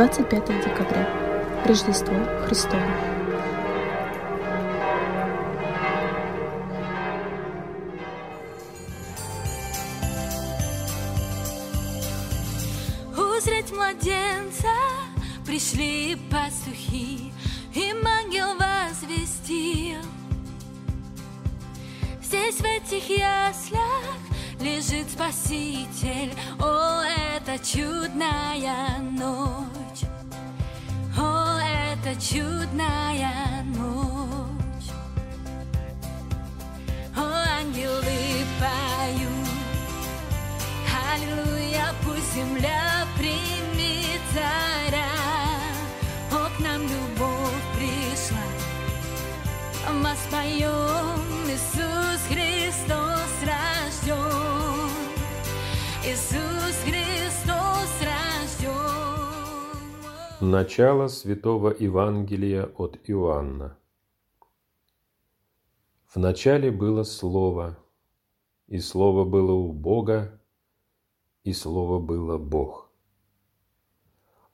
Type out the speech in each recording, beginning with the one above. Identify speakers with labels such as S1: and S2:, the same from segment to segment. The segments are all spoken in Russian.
S1: 25 декабря. Рождество Христово.
S2: Узреть младенца пришли пастухи, им ангел возвестил. Здесь в этих яслях лежит Спаситель, это чудная ночь, о, это чудная ночь. О, ангелы поют, аллилуйя, пусть земля примет царя, о, к нам любовь пришла, воспоем Иисус Христос рожден, Иисус Христос
S3: Начало Святого Евангелия от Иоанна. В начале было Слово, и Слово было у Бога, и Слово было Бог.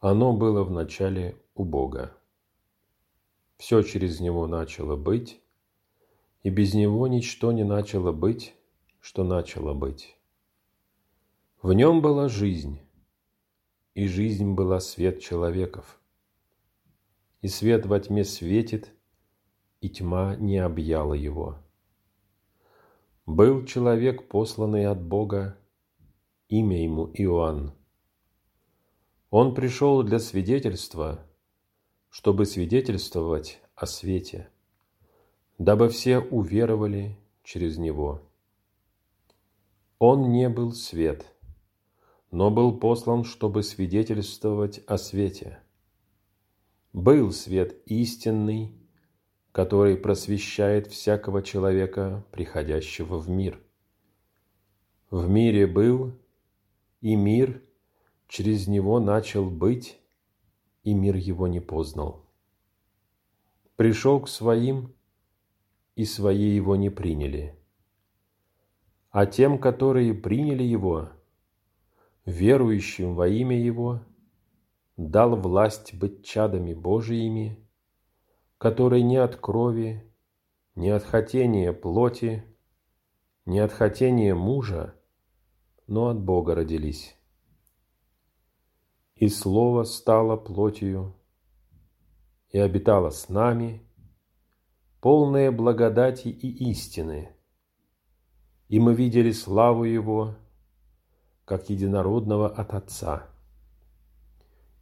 S3: Оно было в начале у Бога. Все через Него начало быть, и без Него ничто не начало быть, что начало быть. В Нем была жизнь, и жизнь была свет человеков. И свет во тьме светит, и тьма не объяла его. Был человек, посланный от Бога, имя ему Иоанн. Он пришел для свидетельства, чтобы свидетельствовать о свете, дабы все уверовали через него. Он не был свет, но был послан, чтобы свидетельствовать о свете. Был свет истинный, который просвещает всякого человека, приходящего в мир. В мире был, и мир через него начал быть, и мир его не познал. Пришел к своим, и свои его не приняли. А тем, которые приняли его, верующим во имя его, дал власть быть чадами Божиими, которые не от крови, не от хотения плоти, не от хотения мужа, но от Бога родились. И Слово стало плотью и обитало с нами, полное благодати и истины, и мы видели славу Его, как единородного от Отца.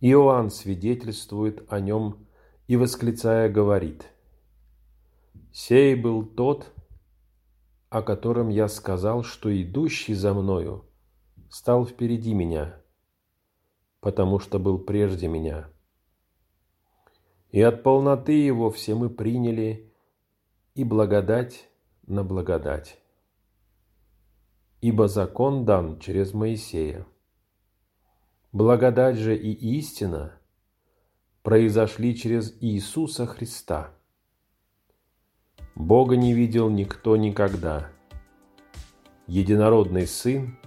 S3: Иоанн свидетельствует о нем и, восклицая, говорит, «Сей был тот, о котором я сказал, что идущий за мною стал впереди меня, потому что был прежде меня. И от полноты его все мы приняли и благодать на благодать. Ибо закон дан через Моисея. Благодать же и истина произошли через Иисуса Христа. Бога не видел никто никогда. Единородный Сын,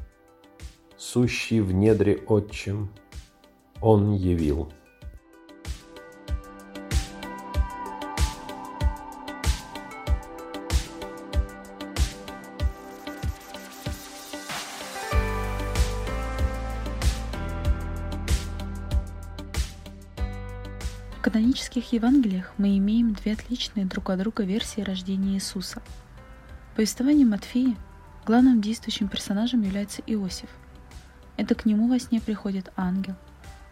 S3: сущий в недре Отчим, Он явил.
S1: Канонических Евангелиях мы имеем две отличные друг от друга версии рождения Иисуса. В повествовании Матфея главным действующим персонажем является Иосиф. Это к нему во сне приходит ангел.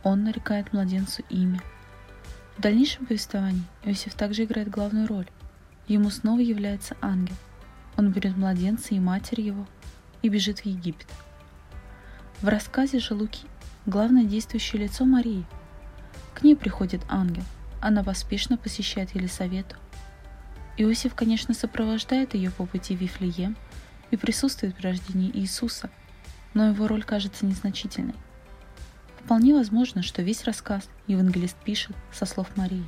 S1: Он нарекает младенцу имя. В дальнейшем повествовании Иосиф также играет главную роль. Ему снова является ангел. Он берет младенца и матерь его и бежит в Египет. В рассказе же Луки главное действующее лицо Марии – к ней приходит ангел. Она поспешно посещает Елисавету. Иосиф, конечно, сопровождает ее по пути в Вифлеем и присутствует при рождении Иисуса, но его роль кажется незначительной. Вполне возможно, что весь рассказ евангелист пишет со слов Марии.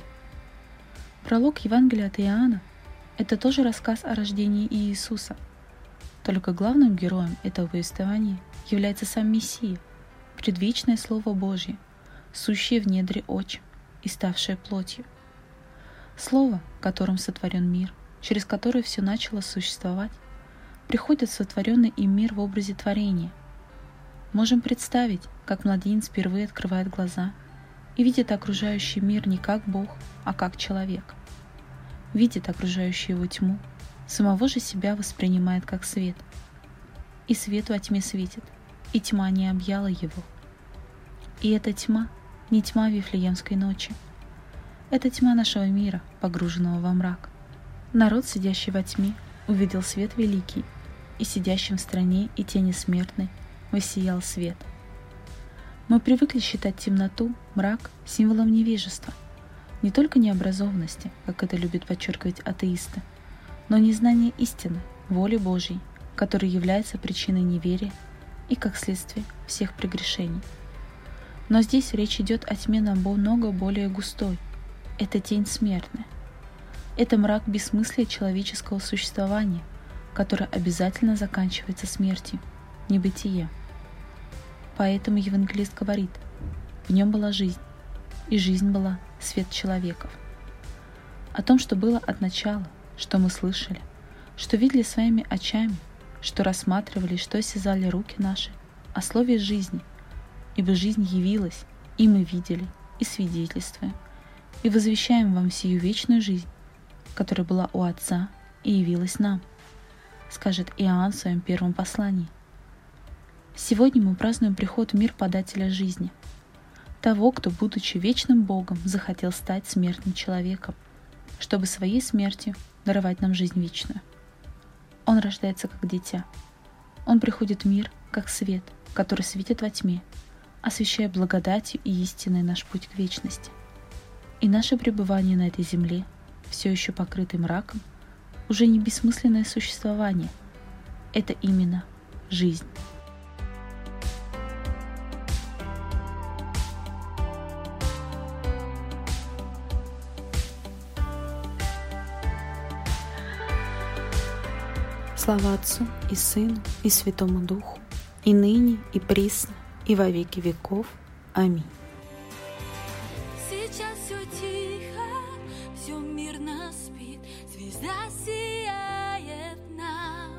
S1: Пролог Евангелия от Иоанна – это тоже рассказ о рождении Иисуса. Только главным героем этого повествования является сам Мессия, предвечное Слово Божье – сущее в недре очи и ставшее плотью. Слово, которым сотворен мир, через которое все начало существовать, приходит в сотворенный им мир в образе творения. Можем представить, как младенец впервые открывает глаза и видит окружающий мир не как Бог, а как человек. Видит окружающую его тьму, самого же себя воспринимает как свет. И свет во тьме светит, и тьма не объяла его. И эта тьма не тьма Вифлеемской ночи. Это тьма нашего мира, погруженного во мрак. Народ, сидящий во тьме, увидел свет великий, и сидящим в стране и тени смертной воссиял свет. Мы привыкли считать темноту, мрак символом невежества, не только необразованности, как это любят подчеркивать атеисты, но незнание истины, воли Божьей, которая является причиной неверия и, как следствие, всех прегрешений. Но здесь речь идет о тьме намного более густой. Это тень смертная. Это мрак бессмыслия человеческого существования, которое обязательно заканчивается смертью, небытие. Поэтому евангелист говорит, в нем была жизнь, и жизнь была свет человеков. О том, что было от начала, что мы слышали, что видели своими очами, что рассматривали, что осязали руки наши, о слове жизни, ибо жизнь явилась, и мы видели, и свидетельствуем, и возвещаем вам сию вечную жизнь, которая была у Отца и явилась нам, скажет Иоанн в своем первом послании. Сегодня мы празднуем приход в мир подателя жизни, того, кто, будучи вечным Богом, захотел стать смертным человеком, чтобы своей смертью даровать нам жизнь вечную. Он рождается как дитя. Он приходит в мир как свет, который светит во тьме, освещая благодатью и истиной наш путь к вечности. И наше пребывание на этой земле, все еще покрытым мраком, уже не бессмысленное существование. Это именно жизнь. Слава Отцу и Сыну и Святому Духу, и ныне, и присно, и во веки веков. Аминь.
S2: Сейчас все тихо, все мирно спит, звезда сияет нам.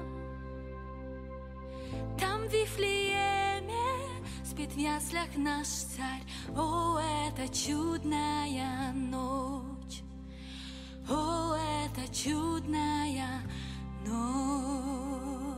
S2: Там в Вифлееме спит в яслях наш царь, о, это чудная ночь, о, это чудная ночь.